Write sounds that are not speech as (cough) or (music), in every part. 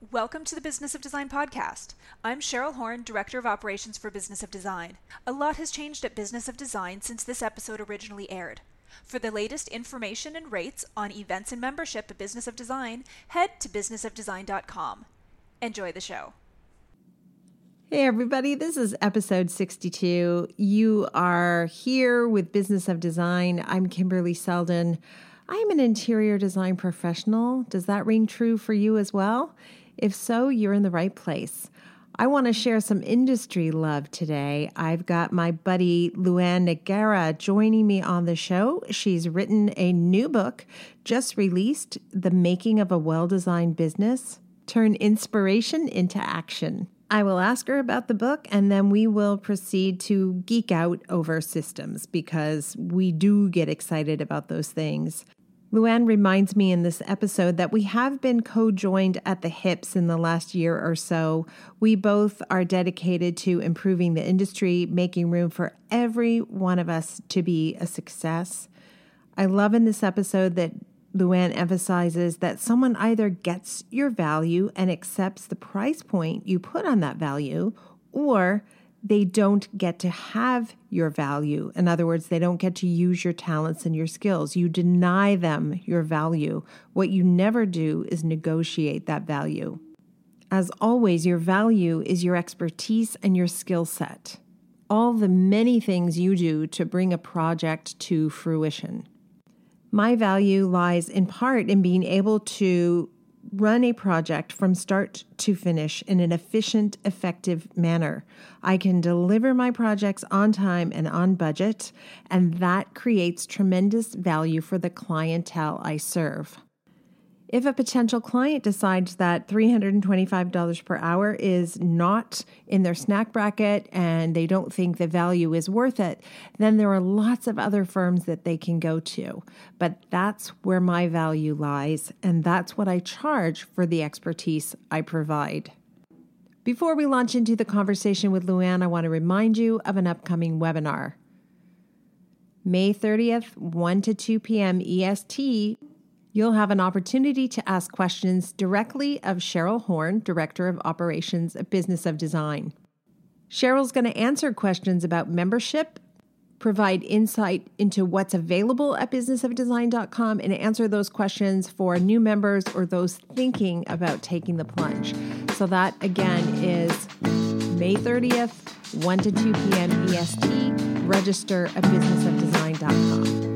Welcome to the Business of Design podcast. I'm Cheryl Horn, Director of Operations for Business of Design. A lot has changed at Business of Design since this episode originally aired. For the latest information and rates on events and membership at Business of Design, head to businessofdesign.com. Enjoy the show. Hey, everybody, this is episode 62. You are here with Business of Design. I'm Kimberly Seldon. I am an interior design professional. Does that ring true for you as well? If so, you're in the right place. I want to share some industry love today. I've got my buddy Luann Nigara joining me on the show. She's written a new book just released The Making of a Well Designed Business Turn Inspiration into Action. I will ask her about the book and then we will proceed to geek out over systems because we do get excited about those things. Luann reminds me in this episode that we have been co joined at the hips in the last year or so. We both are dedicated to improving the industry, making room for every one of us to be a success. I love in this episode that Luann emphasizes that someone either gets your value and accepts the price point you put on that value, or they don't get to have your value. In other words, they don't get to use your talents and your skills. You deny them your value. What you never do is negotiate that value. As always, your value is your expertise and your skill set. All the many things you do to bring a project to fruition. My value lies in part in being able to run a project from start to finish in an efficient, effective manner. I can deliver my projects on time and on budget, and that creates tremendous value for the clientele I serve. If a potential client decides that $325 per hour is not in their snack bracket and they don't think the value is worth it, then there are lots of other firms that they can go to. But that's where my value lies, and that's what I charge for the expertise I provide. Before we launch into the conversation with Luann, I want to remind you of an upcoming webinar. May 30th, 1 to 2 p.m. EST, You'll have an opportunity to ask questions directly of Cheryl Horn, Director of Operations at Business of Design. Cheryl's going to answer questions about membership, provide insight into what's available at businessofdesign.com, and answer those questions for new members or those thinking about taking the plunge. So, that again is May 30th, 1 to 2 p.m. EST. Register at businessofdesign.com.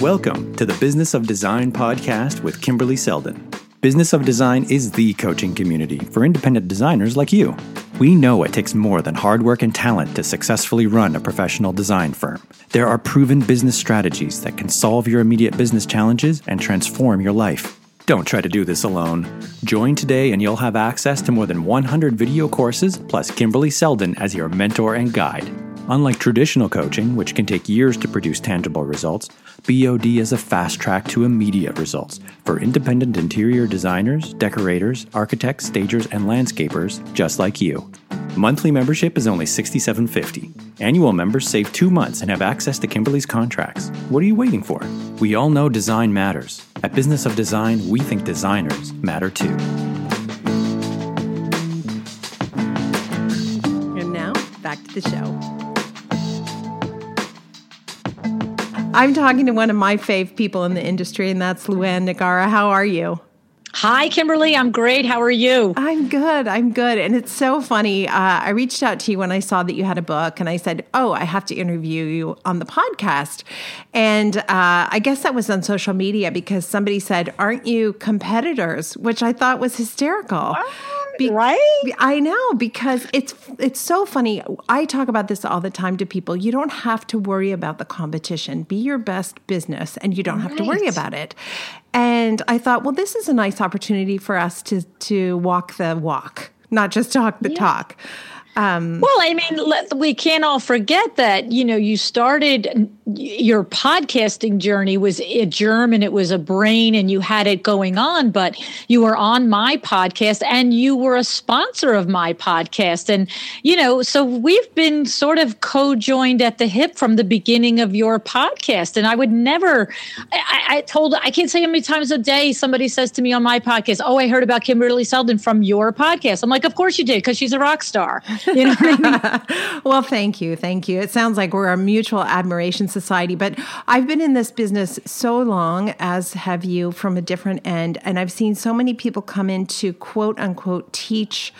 Welcome to the Business of Design podcast with Kimberly Seldon. Business of Design is the coaching community for independent designers like you. We know it takes more than hard work and talent to successfully run a professional design firm. There are proven business strategies that can solve your immediate business challenges and transform your life. Don't try to do this alone. Join today and you'll have access to more than 100 video courses plus Kimberly Selden as your mentor and guide. Unlike traditional coaching, which can take years to produce tangible results, BOD is a fast track to immediate results for independent interior designers, decorators, architects, stagers, and landscapers just like you. Monthly membership is only $67.50. Annual members save two months and have access to Kimberly's contracts. What are you waiting for? We all know design matters. At Business of Design, we think designers matter too. And now, back to the show. I'm talking to one of my fave people in the industry, and that's Luann Nigara. How are you? Hi, Kimberly. I'm great. How are you? I'm good. I'm good. And it's so funny. Uh, I reached out to you when I saw that you had a book, and I said, Oh, I have to interview you on the podcast. And uh, I guess that was on social media because somebody said, Aren't you competitors? Which I thought was hysterical. Be- right? I know because it's it's so funny. I talk about this all the time to people. You don't have to worry about the competition. Be your best business and you don't right. have to worry about it. And I thought, well, this is a nice opportunity for us to to walk the walk, not just talk the yeah. talk. Um, well, I mean, let, we can't all forget that you know you started your podcasting journey was a germ and it was a brain and you had it going on, but you were on my podcast and you were a sponsor of my podcast. And, you know, so we've been sort of co joined at the hip from the beginning of your podcast. And I would never, I, I, told, I can't say how many times a day somebody says to me on my podcast, Oh, I heard about Kimberly Seldon from your podcast. I'm like, Of course you did, because she's a rock star. You know I mean? (laughs) well, thank you. Thank you. It sounds like we're a mutual admiration society. But I've been in this business so long, as have you, from a different end. And I've seen so many people come in to quote unquote teach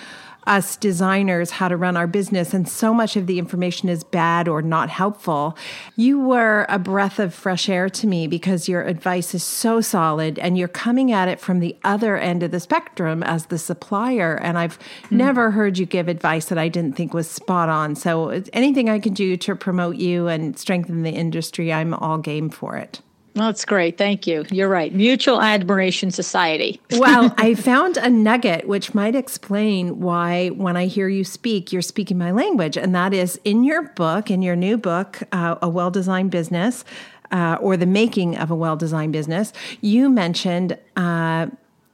us designers how to run our business, and so much of the information is bad or not helpful. You were a breath of fresh air to me because your advice is so solid and you're coming at it from the other end of the spectrum as the supplier. And I've mm-hmm. never heard you give advice that I didn't think was spot on. So anything I can do to promote you and strengthen the industry, I'm all game for it. That's great. Thank you. You're right. Mutual Admiration Society. (laughs) well, I found a nugget which might explain why, when I hear you speak, you're speaking my language. And that is in your book, in your new book, uh, A Well Designed Business, uh, or The Making of a Well Designed Business, you mentioned. Uh,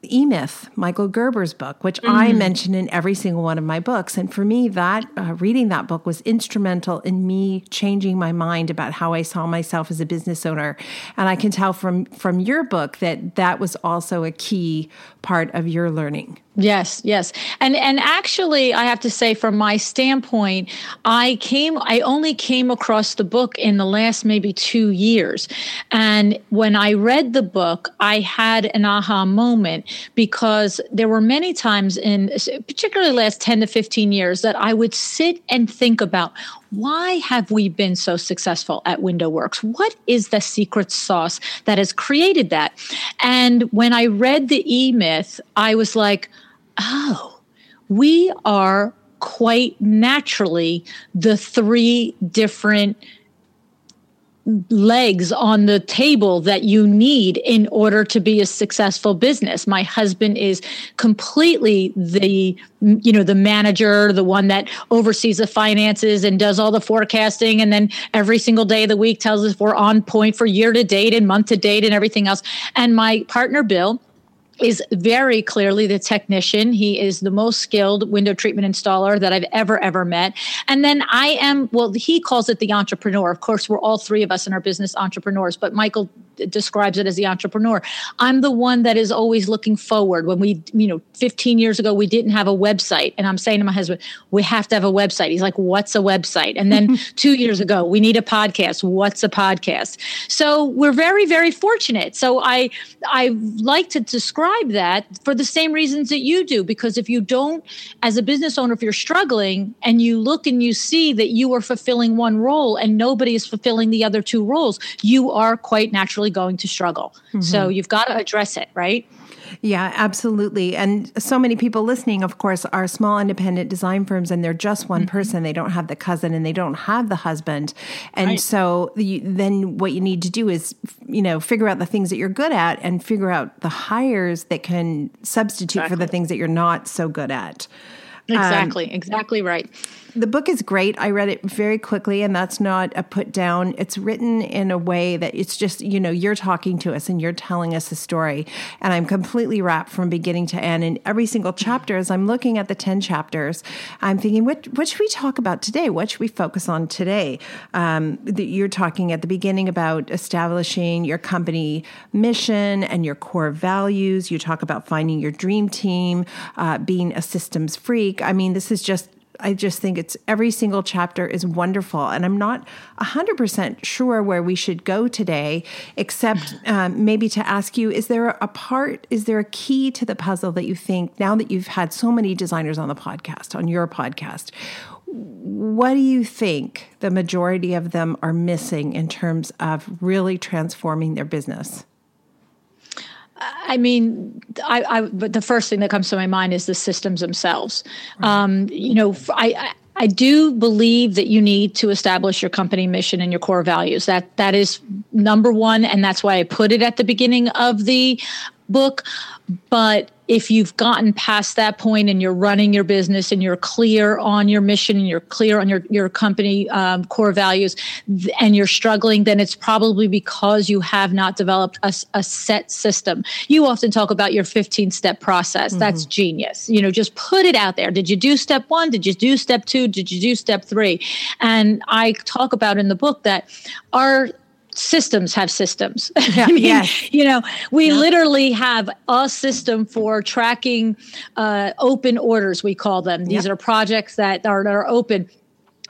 E Myth, Michael Gerber's book, which mm-hmm. I mention in every single one of my books. And for me, that uh, reading that book was instrumental in me changing my mind about how I saw myself as a business owner. And I can tell from from your book that that was also a key part of your learning. Yes, yes. And and actually I have to say from my standpoint, I came I only came across the book in the last maybe 2 years. And when I read the book, I had an aha moment because there were many times in particularly last 10 to 15 years that I would sit and think about why have we been so successful at Window Works? What is the secret sauce that has created that? And when I read the E Myth, I was like, oh, we are quite naturally the three different legs on the table that you need in order to be a successful business. My husband is completely the you know the manager, the one that oversees the finances and does all the forecasting and then every single day of the week tells us we're on point for year to date and month to date and everything else. And my partner Bill is very clearly the technician. He is the most skilled window treatment installer that I've ever, ever met. And then I am, well, he calls it the entrepreneur. Of course, we're all three of us in our business entrepreneurs, but Michael describes it as the entrepreneur. I'm the one that is always looking forward. When we, you know, 15 years ago, we didn't have a website. And I'm saying to my husband, we have to have a website. He's like, what's a website? And then (laughs) two years ago, we need a podcast. What's a podcast? So we're very, very fortunate. So I, I like to describe that for the same reasons that you do, because if you don't, as a business owner, if you're struggling and you look and you see that you are fulfilling one role and nobody is fulfilling the other two roles, you are quite naturally going to struggle. Mm-hmm. So you've got to address it, right? Yeah, absolutely. And so many people listening, of course, are small independent design firms and they're just one mm-hmm. person. They don't have the cousin and they don't have the husband. And right. so the, then what you need to do is, you know, figure out the things that you're good at and figure out the hires that can substitute exactly. for the things that you're not so good at. Exactly, um, exactly right. The book is great. I read it very quickly, and that's not a put down. It's written in a way that it's just, you know, you're talking to us and you're telling us a story. And I'm completely wrapped from beginning to end. And every single chapter, as I'm looking at the 10 chapters, I'm thinking, what, what should we talk about today? What should we focus on today? Um, you're talking at the beginning about establishing your company mission and your core values. You talk about finding your dream team, uh, being a systems freak. I mean, this is just I just think it's every single chapter is wonderful. And I'm not 100% sure where we should go today, except um, maybe to ask you is there a part, is there a key to the puzzle that you think now that you've had so many designers on the podcast, on your podcast? What do you think the majority of them are missing in terms of really transforming their business? I mean, I, I, but the first thing that comes to my mind is the systems themselves. Um, you know, I, I do believe that you need to establish your company mission and your core values. That that is number one, and that's why I put it at the beginning of the book. But if you've gotten past that point and you're running your business and you're clear on your mission and you're clear on your, your company um, core values and you're struggling, then it's probably because you have not developed a, a set system. You often talk about your 15 step process. Mm-hmm. That's genius. You know, just put it out there. Did you do step one? Did you do step two? Did you do step three? And I talk about in the book that our systems have systems. (laughs) Yeah, I mean, yes. you know, we yeah. literally have a system for tracking uh, open orders, we call them. These yep. are projects that are, that are open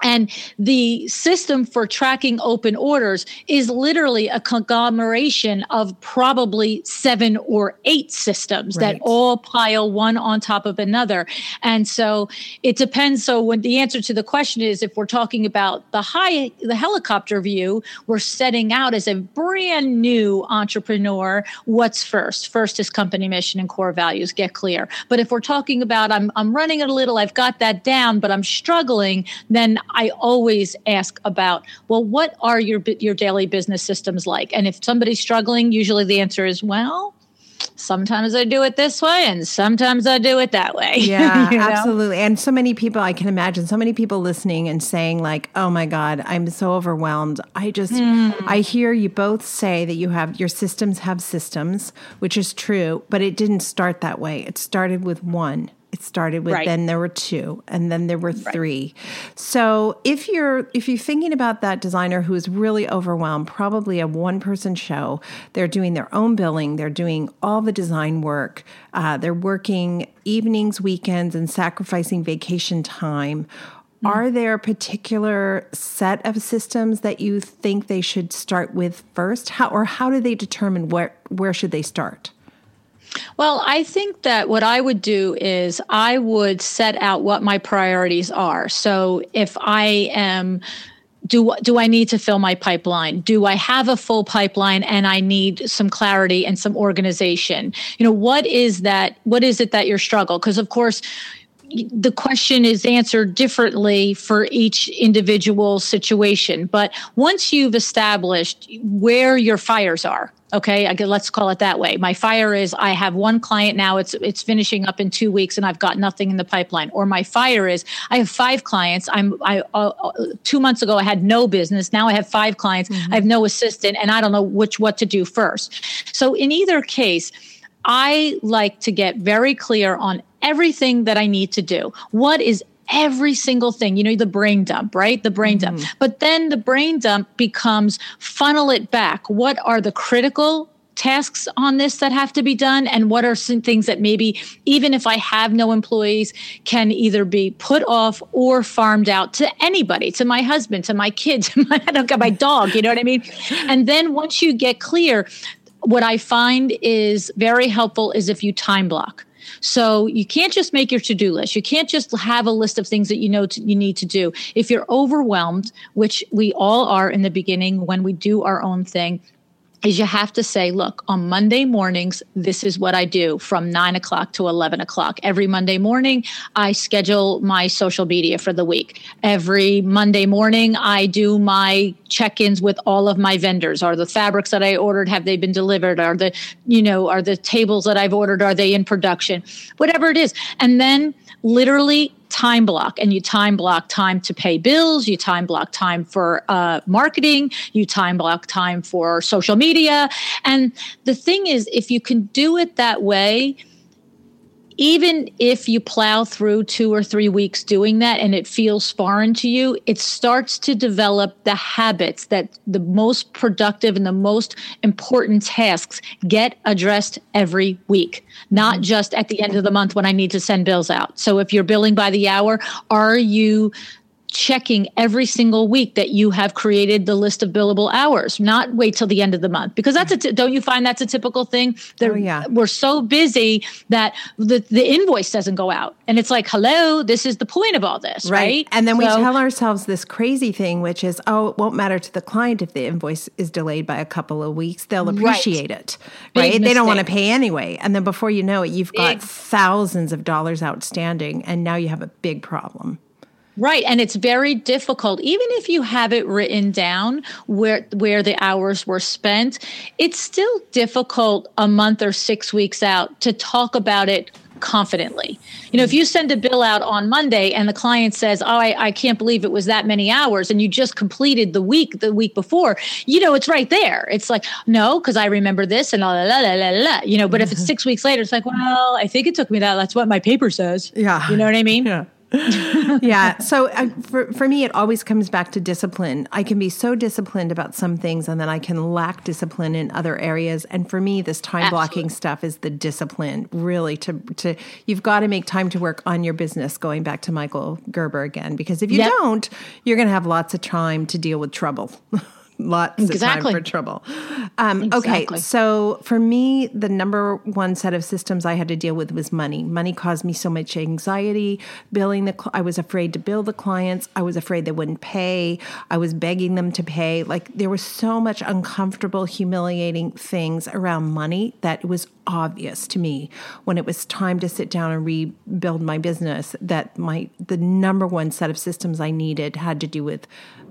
and the system for tracking open orders is literally a conglomeration of probably seven or eight systems right. that all pile one on top of another. And so it depends. So when the answer to the question is if we're talking about the high, the helicopter view, we're setting out as a brand new entrepreneur, what's first? First is company mission and core values, get clear. But if we're talking about I'm I'm running it a little, I've got that down, but I'm struggling, then I always ask about, well, what are your your daily business systems like? And if somebody's struggling, usually the answer is, well, sometimes I do it this way and sometimes I do it that way. (laughs) Yeah, you know? absolutely. And so many people, I can imagine so many people listening and saying, like, oh my God, I'm so overwhelmed. I just, mm. I hear you both say that you have your systems have systems, which is true, but it didn't start that way. It started with one. It started with right. then there were two and then there were three. Right. So if you're if you're thinking about that designer who is really overwhelmed, probably a one person show, they're doing their own billing, they're doing all the design work, uh, they're working evenings, weekends, and sacrificing vacation time. Mm-hmm. Are there a particular set of systems that you think they should start with first? How or how do they determine where where should they start? Well, I think that what I would do is I would set out what my priorities are. So if I am do do I need to fill my pipeline? Do I have a full pipeline and I need some clarity and some organization? You know, what is that what is it that you're struggle? Because of course the question is answered differently for each individual situation. But once you've established where your fires are, okay, I, let's call it that way. My fire is I have one client now; it's it's finishing up in two weeks, and I've got nothing in the pipeline. Or my fire is I have five clients. I'm I uh, uh two months ago I had no business. Now I have five clients. Mm-hmm. I have no assistant, and I don't know which what to do first. So in either case. I like to get very clear on everything that I need to do. What is every single thing? You know the brain dump right? The brain mm-hmm. dump but then the brain dump becomes funnel it back. What are the critical tasks on this that have to be done? And what are some things that maybe even if i have no employees can either be put off or farmed out to anybody to my husband to my kids to (laughs) my, i don't got my dog you know what i mean? (laughs) And then once you get clear what i find is very helpful is if you time block so you can't just make your to-do list. You can't just have a list of things that you know to, you need to do. If you're overwhelmed, which we all are in the beginning when we do our own thing, is you have to say, look, on Monday mornings, this is what I do from nine o'clock to 11 o'clock. Every Monday morning, I schedule my social media for the week. Every Monday morning, I do my check ins with all of my vendors. Are the fabrics that I ordered, have they been delivered? Are the, you know, are the tables that I've ordered, are they in production? Whatever it is. And then literally time block and you time block time to pay bills you time block time for uh, marketing you time block time for social media. And the thing is if you can do it that way even if you plow through two or three weeks doing that and it feels foreign to you, it starts to develop the habits that the most productive and the most important tasks get addressed every week, not just at the end of the month when I need to send bills out. So if you're billing by the hour, are you checking every single week that you have created the list of billable hours, not wait till the end of the month. Because that's a t- don't you find that's a typical thing? That oh, yeah. We're so busy that the, the invoice doesn't go out. And it's like, hello, this is the point of all this, right? right? And then so, we tell ourselves this crazy thing, which is, oh, it won't matter to the client if the invoice is delayed by a couple of weeks. They'll appreciate right. it, right? Big they don't want to pay anyway. And then before you know it, you've got big. thousands of dollars outstanding, and now you have a big problem. Right, and it's very difficult even if you have it written down where where the hours were spent. It's still difficult a month or 6 weeks out to talk about it confidently. You know, if you send a bill out on Monday and the client says, Oh, I, I, can't believe it was that many hours, and you just completed the week the week before, you know, it's right there. It's like, no, because I remember this and la la la la la. You know, but if it's mm-hmm. six weeks later, it's like, well, I think it took me that. That's what my paper says. Yeah. You know what I mean? Yeah. Yeah. So uh, for, for me, it always comes back to discipline. I can be so disciplined about some things and then I can lack discipline in other areas. And for me, this time Absolutely. blocking stuff is the discipline really to, to, you've got to make time to work on your business going back to Michael Gerber again, because if you yep. don't, you're going to have lots of time to deal with trouble. (laughs) lots exactly. of time for trouble. Um, exactly. Okay, so for me, the number one set of systems I had to deal with was money. Money caused me so much anxiety. Billing the, I was afraid to bill the clients. I was afraid they wouldn't pay. I was begging them to pay. Like there was so much uncomfortable, humiliating things around money that it was obvious to me when it was time to sit down and rebuild my business that my the number one set of systems I needed had to do with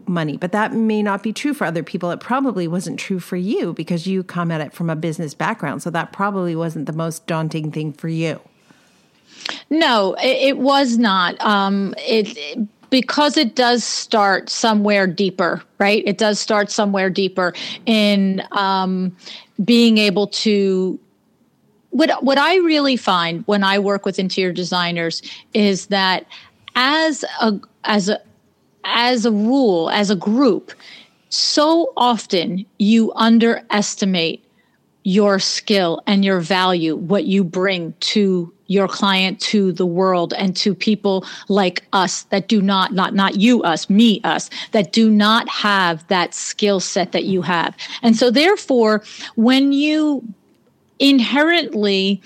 money. But that may not be true for other people. It probably wasn't true for you because you come at it from a business background. So that probably wasn't the most daunting thing for you. No, it, it was not. Um, it, it because it does start somewhere deeper, right? It does start somewhere deeper in um, being able to. What what I really find when I work with interior designers is that as a as a as a rule, as a group, so often you underestimate your skill and your value, what you bring to your client, to the world, and to people like us that do not, not, not you, us, me, us, that do not have that skill set that you have. And so, therefore, when you inherently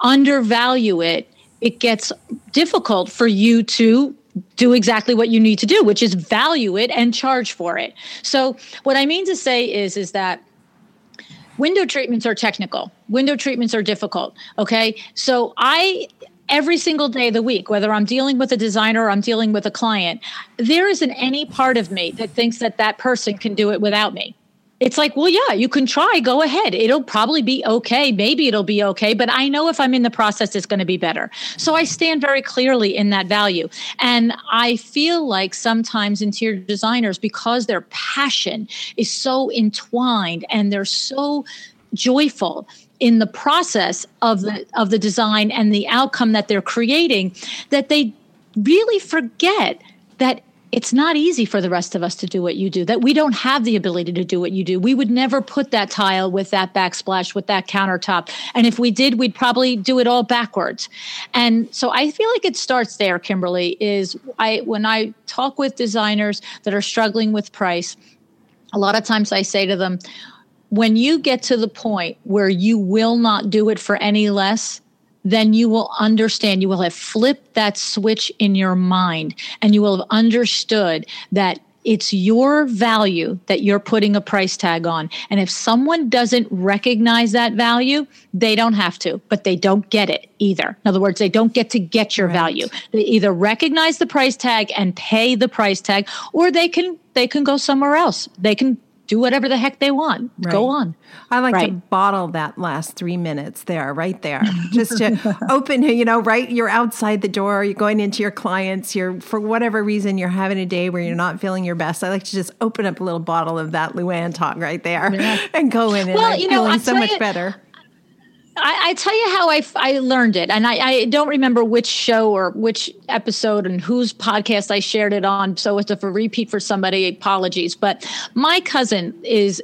undervalue it, it gets difficult for you to do exactly what you need to do which is value it and charge for it. So what i mean to say is is that window treatments are technical. Window treatments are difficult okay? So i every single day of the week whether i'm dealing with a designer or i'm dealing with a client there isn't any part of me that thinks that that person can do it without me it's like, well, yeah, you can try, go ahead. It'll probably be okay. Maybe it'll be okay, but I know if I'm in the process, it's going to be better. So I stand very clearly in that value. And I feel like sometimes interior designers, because their passion is so entwined and they're so joyful in the process of the of the design and the outcome that they're creating that they really forget that it's not easy for the rest of us to do what you do that we don't have the ability to do what you do. We would never put that tile with that backsplash with that countertop. And if we did we'd probably do it all backwards. And so i feel like it starts there kimberly is i when i talk with designers that are struggling with price a lot of times i say to them when you get to the point where you will not do it for any less then you will understand, you will have flipped that switch in your mind and you will have understood that it's your value that you're putting a price tag on. And if someone doesn't recognize that value, they don't have to, but they don't get it either. In other words, they don't get to get your right. value. They either recognize the price tag and pay the price tag, or they can they can go somewhere else. They can do whatever the heck they want. Right. Go on. I like right. to bottle that last three minutes there, right there. Just to (laughs) open, you know, right? You're outside the door, you're going into your clients, you're, for whatever reason, you're having a day where you're not feeling your best. I like to just open up a little bottle of that Luann talk right there yeah. (laughs) and go in and well, I'm you know, feeling so much better. I, I, tell you how I, I learned it, and I, I, don't remember which show or which episode and whose podcast I shared it on. So if a repeat for somebody, apologies. But my cousin is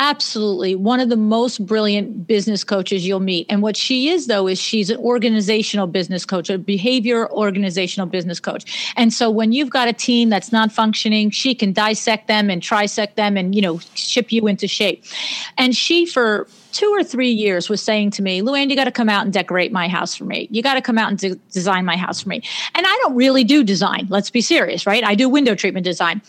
absolutely one of the most brilliant business coaches you'll meet. And what she is, though, is she's an organizational business coach, a behavior organizational business coach. And so when you've got a team that's not functioning, she can dissect them and trisect them and you know ship you into shape. And she for two or three years was saying to me, Luann, you got to come out and decorate my house for me. You got to come out and de- design my house for me. And I don't really do design. Let's be serious, right? I do window treatment design.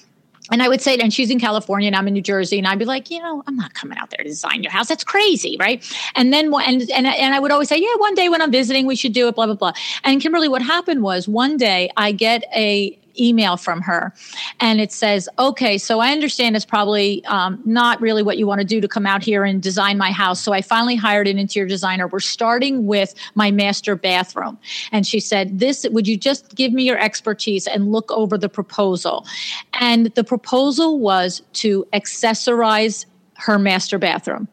And I would say, and she's in California and I'm in New Jersey, and I'd be like, you know, I'm not coming out there to design your house. That's crazy, right? And then, and and and I would always say, yeah, one day when I'm visiting, we should do it, blah blah blah. And Kimberly, what happened was one day I get a email from her. And it says okay so i understand it's probably um, not really what you want to do to come out here and design my house. So i finally hired an interior designer. We're starting with my master bathroom. And she said this would you just give me your expertise and look over the proposal? And the proposal was to accessorize her master bathroom.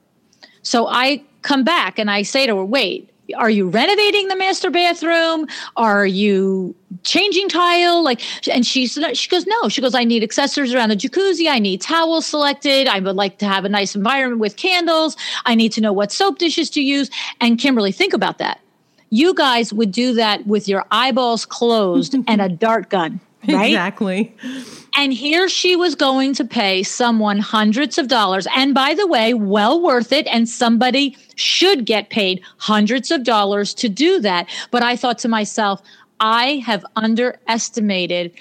So i come back and i say to her wait are you renovating the master bathroom? Are you changing tile? Like, and she she goes, no. She goes, I need accessories around the jacuzzi. I need towels selected. I would like to have a nice environment with candles. I need to know what soap dishes to use. And Kimberly, think about that. You guys would do that with your eyeballs closed (laughs) and a dart gun, right? Exactly. And here she was going to pay someone hundreds of dollars. And by the way, well worth it. And somebody should get paid hundreds of dollars to do that. But I thought to myself, I have underestimated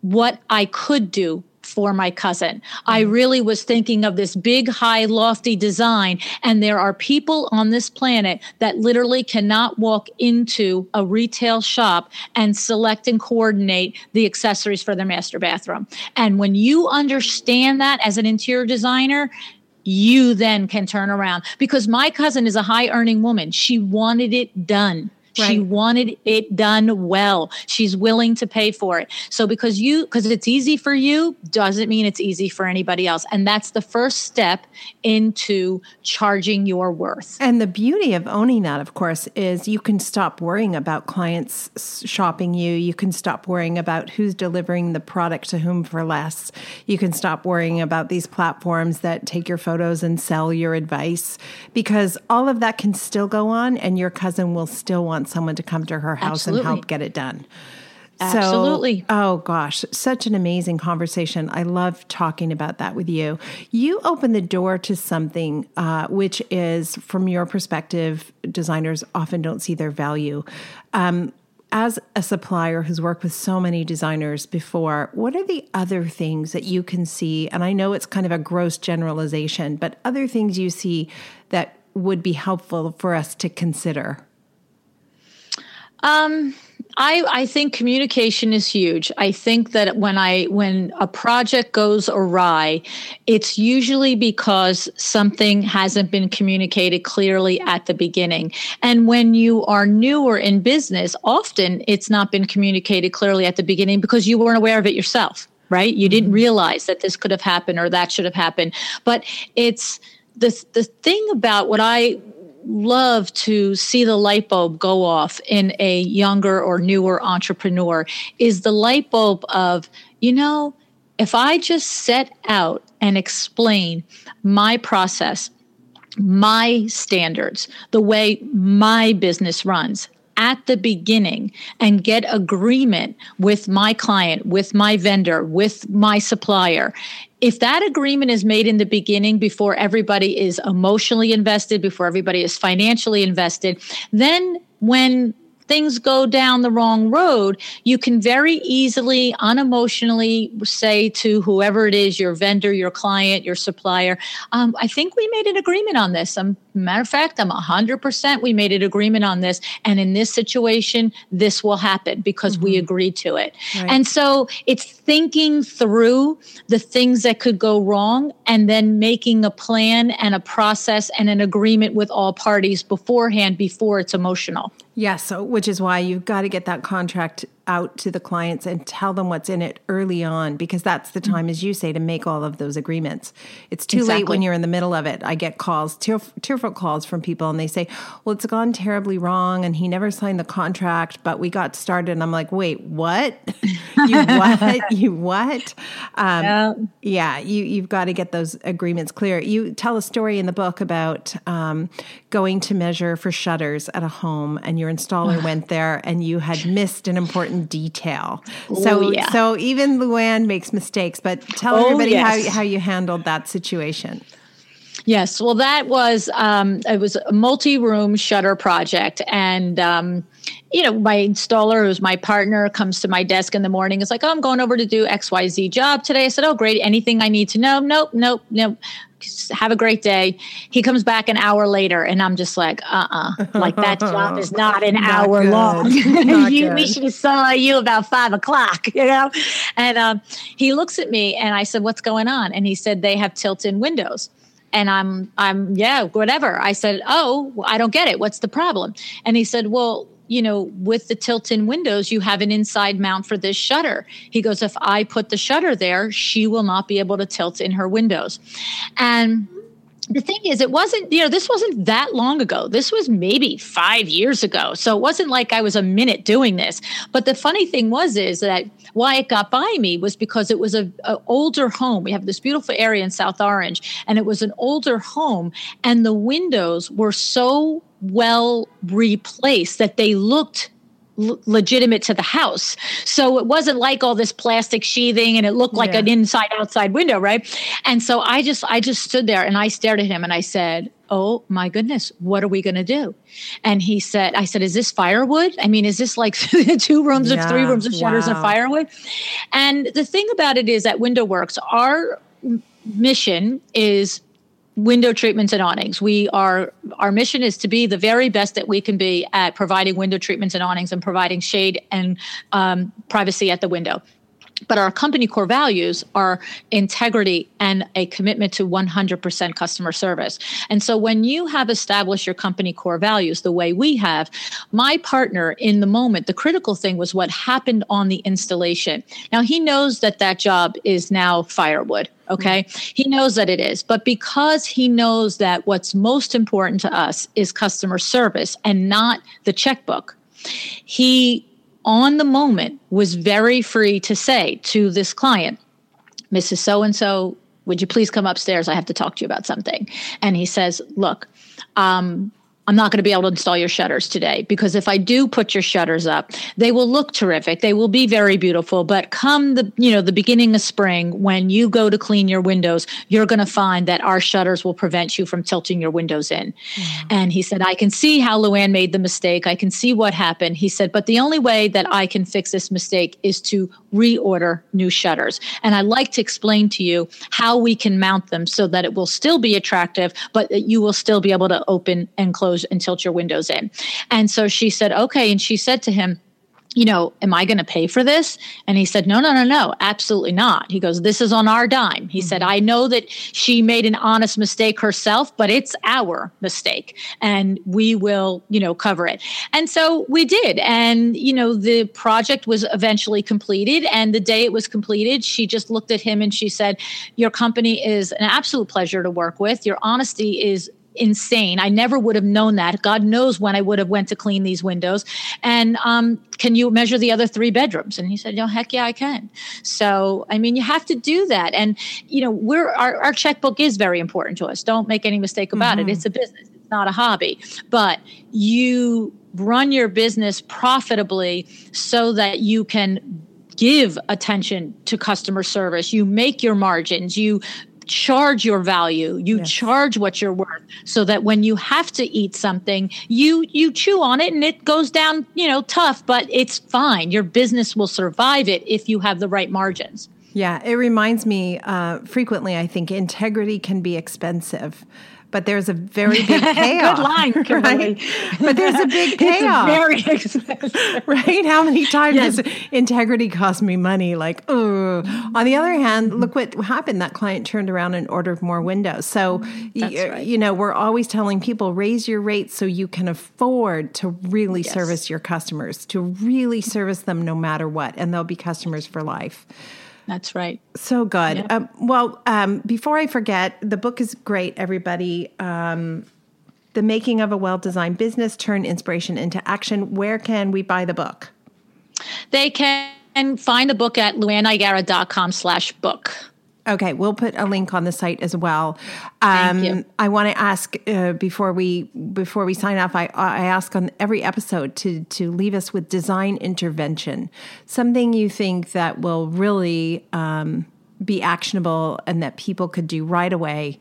what I could do for my cousin. Mm-hmm. I really was thinking of this big, high, lofty design. And there are people on this planet that literally cannot walk into a retail shop and select and coordinate the accessories for their master bathroom. And when you understand that as an interior designer, you then can turn around because my cousin is a high earning woman. She wanted it done. Right. She wanted it done well. She's willing to pay for it. So because you because it's easy for you doesn't mean it's easy for anybody else. And that's the first step into charging your worth. And the beauty of owning that of course is you can stop worrying about clients shopping you. You can stop worrying about who's delivering the product to whom for less. You can stop worrying about these platforms that take your photos and sell your advice because all of that can still go on and your cousin will still want someone to come to her house Absolutely. and help get it done. Absolutely. So, oh gosh, such an amazing conversation. I love talking about that with you. You open the door to something uh, which is, from your perspective, designers often don't see their value. Um, as a supplier who's worked with so many designers before, what are the other things that you can see? And I know it's kind of a gross generalization, but other things you see that would be helpful for us to consider? Um, I, I think communication is huge. I think that when I when a project goes awry, it's usually because something hasn't been communicated clearly at the beginning. And when you are newer in business, often it's not been communicated clearly at the beginning because you weren't aware of it yourself, right? You didn't mm-hmm. realize that this could have happened or that should have happened. But it's the the thing about what I love to see the light bulb go off in a younger or newer entrepreneur is the light bulb of, you know, if I just set out and explain my process, my standards, the way my business runs, at the beginning and get agreement with my client, with my vendor, with my supplier, if that agreement is made in the beginning before everybody is emotionally invested, before everybody is financially invested, then when things go down the wrong road, you can very easily, unemotionally say to whoever it is, your vendor, your client, your supplier, um, I think we made an agreement on this. Um, matter of fact, I'm 100% we made an agreement on this. And in this situation, this will happen because mm-hmm. we agreed to it. Right. And so it's thinking through the things that could go wrong and then making a plan and a process and an agreement with all parties beforehand before it's emotional. Yes, so which is why you've got to get that contract out to the clients and tell them what's in it early on because that's the time, mm-hmm. as you say, to make all of those agreements. It's too exactly. late when you're in the middle of it. I get calls, tearful, tearful calls from people, and they say, "Well, it's gone terribly wrong, and he never signed the contract, but we got started." And I'm like, "Wait, what? (laughs) you what? you what?" Um, yeah. yeah, you you've got to get those agreements clear. You tell a story in the book about um, going to measure for shutters at a home, and your installer went there, and you had missed an important detail. So, yeah. so even Luann makes mistakes, but tell oh, everybody yes. how, how you handled that situation. Yes, well, that was um, it was a multi-room shutter project, and um, you know, my installer, who's my partner, comes to my desk in the morning. It's like, "Oh, I'm going over to do X Y Z job today." I said, "Oh, great! Anything I need to know?" Nope, nope, nope have a great day. He comes back an hour later, and I'm just like, uh uh like that (laughs) job is not an not hour good. long. (laughs) (laughs) you, we should have saw you about five o'clock, you know? And um, he looks at me, and I said, What's going on? And he said, They have tilt in windows. And I'm, I'm, yeah, whatever. I said, Oh, I don't get it. What's the problem? And he said, Well, you know, with the tilt in windows, you have an inside mount for this shutter. He goes, if I put the shutter there, she will not be able to tilt in her windows. And the thing is, it wasn't, you know, this wasn't that long ago. This was maybe five years ago. So it wasn't like I was a minute doing this. But the funny thing was, is that why it got by me was because it was a, a older home. We have this beautiful area in South Orange, and it was an older home, and the windows were so well replaced that they looked legitimate to the house. So it wasn't like all this plastic sheathing and it looked like yeah. an inside outside window, right? And so I just I just stood there and I stared at him and I said, "Oh my goodness, what are we going to do?" And he said, "I said, is this firewood? I mean, is this like (laughs) two rooms yeah. or three rooms of shutters wow. and firewood?" And the thing about it is that Window Works, our mission is window treatments and awnings. We are our mission is to be the very best that we can be at providing window treatments and awnings and providing shade and um, privacy at the window. But our company core values are integrity and a commitment to 100% customer service. And so when you have established your company core values the way we have, my partner in the moment, the critical thing was what happened on the installation. Now he knows that that job is now firewood. Okay. Mm-hmm. He knows that it is. But because he knows that what's most important to us is customer service and not the checkbook, he on the moment was very free to say to this client, Mrs. So and so, would you please come upstairs? I have to talk to you about something. And he says, Look, um, I'm not going to be able to install your shutters today because if I do put your shutters up, they will look terrific. They will be very beautiful. But come the, you know, the beginning of spring, when you go to clean your windows, you're going to find that our shutters will prevent you from tilting your windows in. Mm. And he said, I can see how Luann made the mistake. I can see what happened. He said, but the only way that I can fix this mistake is to reorder new shutters. And I like to explain to you how we can mount them so that it will still be attractive, but that you will still be able to open and close and tilt your windows in. And so she said, okay. And she said to him, you know, am I going to pay for this? And he said, no, no, no, no, absolutely not. He goes, this is on our dime. He mm-hmm. said, I know that she made an honest mistake herself, but it's our mistake and we will, you know, cover it. And so we did. And, you know, the project was eventually completed. And the day it was completed, she just looked at him and she said, your company is an absolute pleasure to work with. Your honesty is insane. I never would have known that. God knows when I would have went to clean these windows. And um, can you measure the other three bedrooms? And he said, "No, heck yeah, I can." So I mean, you have to do that. And you know, we're our, our checkbook is very important to us. Don't make any mistake about mm-hmm. it. It's a business. It's not a hobby. But you run your business profitably so that you can give attention to customer service you make your margins you charge your value. You yes. charge what you're worth so that when you have to eat something you you chew on it and it goes down you know tough but it's fine. Your business will survive it if you have the right margins. Yeah it reminds me uh, frequently i think integrity can be expensive but there's a very big payoff. (laughs) Good line, right? But there's a big (laughs) payoff. very expensive. right? How many times yes. does integrity cost me money? Like, oh. On the other hand, mm-hmm. look what happened. That client turned around and ordered more windows. So, y- right. you know, we're always telling people raise your rates so you can afford to really yes. service your customers, to really service them no matter what, and they'll be customers for life. That's right. So good. Yep. Um, well, um, before I forget, the book is great, everybody. Um, the Making of a Well Designed Business Turn Inspiration into Action. Where can we buy the book? They can find the book at luannigara.com slash book. Okay, we'll put a link on the site as well. Um, Thank you. I want to ask uh, before we before we sign off. I I ask on every episode to to leave us with design intervention, something you think that will really um, be actionable and that people could do right away,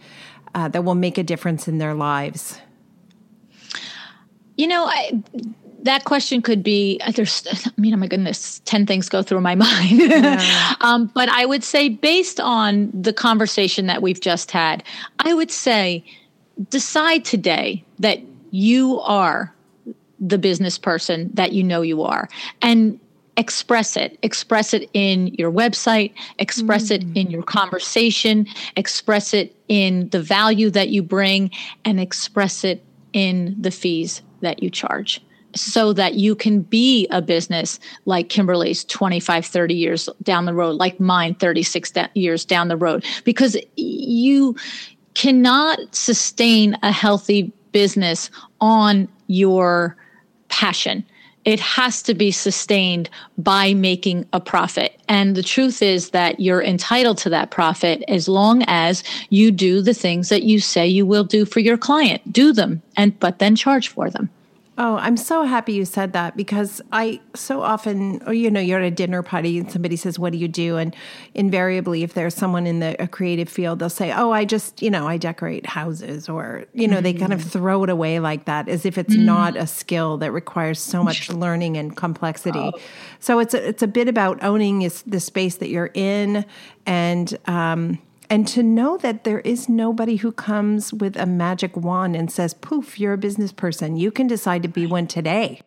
uh, that will make a difference in their lives. You know, I that question could be uh, there's i mean oh my goodness 10 things go through my (laughs) mind yeah. um, but i would say based on the conversation that we've just had i would say decide today that you are the business person that you know you are and express it express it in your website express mm. it in your conversation express it in the value that you bring and express it in the fees that you charge so that you can be a business like Kimberly's 25, 30 years down the road, like mine 36 da- years down the road, because you cannot sustain a healthy business on your passion. It has to be sustained by making a profit. And the truth is that you're entitled to that profit as long as you do the things that you say you will do for your client. Do them and but then charge for them. Oh, I'm so happy you said that because I so often, or you know, you're at a dinner party and somebody says, "What do you do?" And invariably, if there's someone in the a creative field, they'll say, "Oh, I just, you know, I decorate houses," or you know, mm-hmm. they kind of mm. throw it away like that, as if it's mm-hmm. not a skill that requires so much (laughs) learning and complexity. Oh. So it's a, it's a bit about owning is the space that you're in and. Um, and to know that there is nobody who comes with a magic wand and says, poof, you're a business person. You can decide to be one today.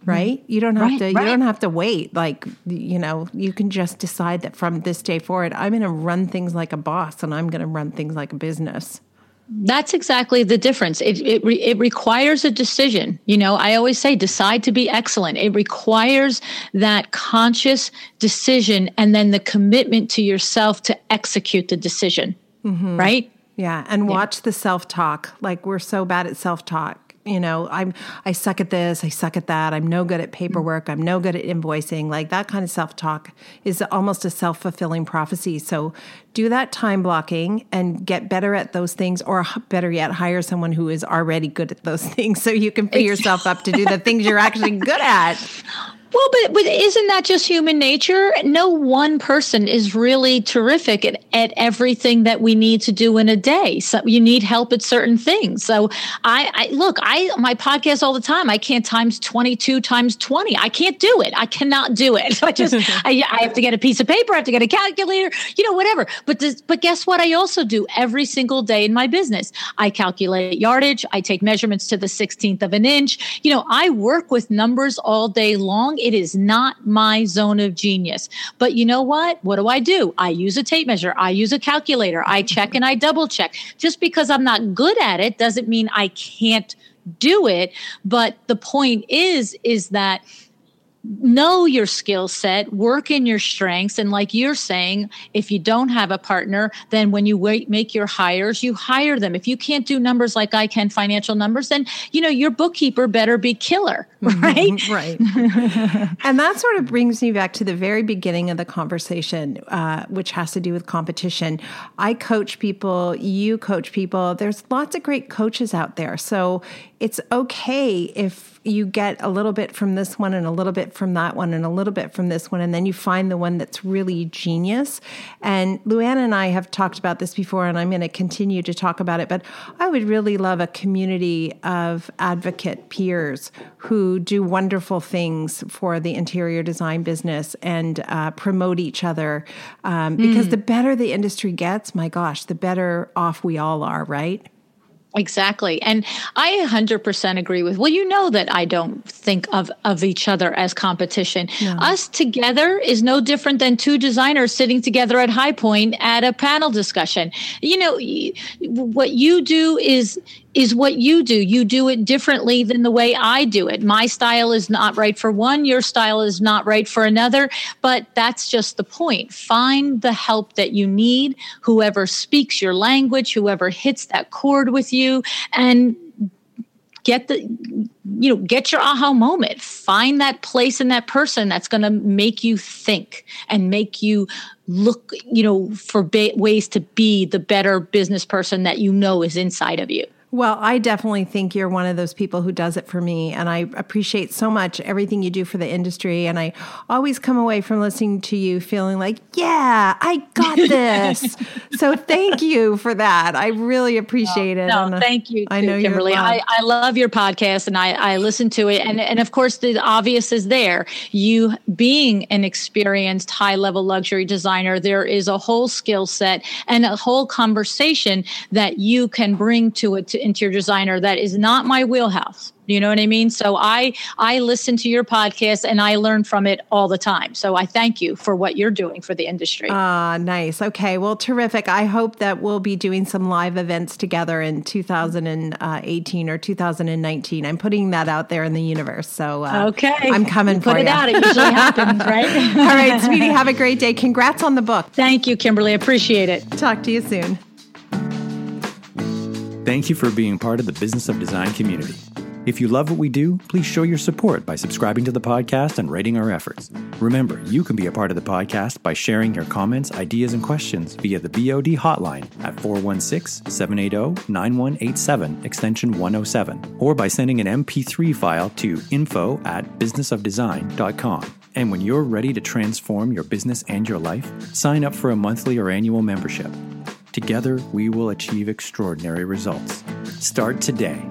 Mm-hmm. Right? You don't have right, to right. you don't have to wait. Like, you know, you can just decide that from this day forward, I'm gonna run things like a boss and I'm gonna run things like a business. That's exactly the difference. It, it, re, it requires a decision. You know, I always say decide to be excellent. It requires that conscious decision and then the commitment to yourself to execute the decision. Mm-hmm. Right? Yeah. And watch yeah. the self talk. Like we're so bad at self talk you know i'm i suck at this i suck at that i'm no good at paperwork i'm no good at invoicing like that kind of self-talk is almost a self-fulfilling prophecy. So do that time blocking and get better at those things or better yet hire someone who is already good at those (laughs) things so you can free yourself up to do the things you're actually good at well, but but isn't that just human nature? No one person is really terrific at, at everything that we need to do in a day. So you need help at certain things. So I, I look, I my podcast all the time. I can't times twenty two times twenty. I can't do it. I cannot do it. (laughs) I just (laughs) I, I have to get a piece of paper. I have to get a calculator. You know, whatever. But this, but guess what? I also do every single day in my business. I calculate yardage. I take measurements to the sixteenth of an inch. You know, I work with numbers all day long it is not my zone of genius. But you know what? What do I do? I use a tape measure. I use a calculator. I check and I double check. Just because I'm not good at it doesn't mean I can't do it. But the point is, is that know your skill set, work in your strengths. And like you're saying, if you don't have a partner, then when you wait, make your hires, you hire them. If you can't do numbers like I can, financial numbers, then, you know, your bookkeeper better be killer, (laughs) right? (laughs) right. (laughs) and that sort of brings me back to the very beginning of the conversation, uh, which has to do with competition. I coach people, you coach people. There's lots of great coaches out there. So it's okay if you get a little bit from this one and a little bit from that one and a little bit from this one, and then you find the one that's really genius. And Luann and I have talked about this before, and I'm going to continue to talk about it. But I would really love a community of advocate peers who do wonderful things for the interior design business and uh, promote each other. Um, because mm. the better the industry gets, my gosh, the better off we all are, right? Exactly. And I 100% agree with, well, you know that I don't think of, of each other as competition. No. Us together is no different than two designers sitting together at High Point at a panel discussion. You know, what you do is is what you do. You do it differently than the way I do it. My style is not right for one, your style is not right for another, but that's just the point. Find the help that you need, whoever speaks your language, whoever hits that chord with you, and get the you know get your aha moment find that place in that person that's going to make you think and make you look you know for ba- ways to be the better business person that you know is inside of you Well, I definitely think you're one of those people who does it for me. And I appreciate so much everything you do for the industry. And I always come away from listening to you feeling like, yeah, I got (laughs) this. so thank you for that. I really appreciate it. No, and uh, thank you. Too, I know Kimberly. I, I love your podcast and I, I listen to it. And, and of course, the obvious is there. You being an experienced high level luxury designer, there is a whole skill set and a whole conversation that you can bring to it to interior designer that is not my wheelhouse. You know what I mean? So I I listen to your podcast and I learn from it all the time. So I thank you for what you're doing for the industry. Ah, nice. Okay, well, terrific. I hope that we'll be doing some live events together in 2018 or 2019. I'm putting that out there in the universe. So uh, okay, I'm coming you for put you. it out. It usually happens, (laughs) right? all right, sweetie. Have a great day. Congrats on the book. Thank you, Kimberly. Appreciate it. Talk to you soon. Thank you for being part of the Business of Design community. If you love what we do, please show your support by subscribing to the podcast and rating our efforts. Remember, you can be a part of the podcast by sharing your comments, ideas, and questions via the BOD hotline at 416 780 9187, extension 107, or by sending an MP3 file to info at businessofdesign.com. And when you're ready to transform your business and your life, sign up for a monthly or annual membership. Together, we will achieve extraordinary results. Start today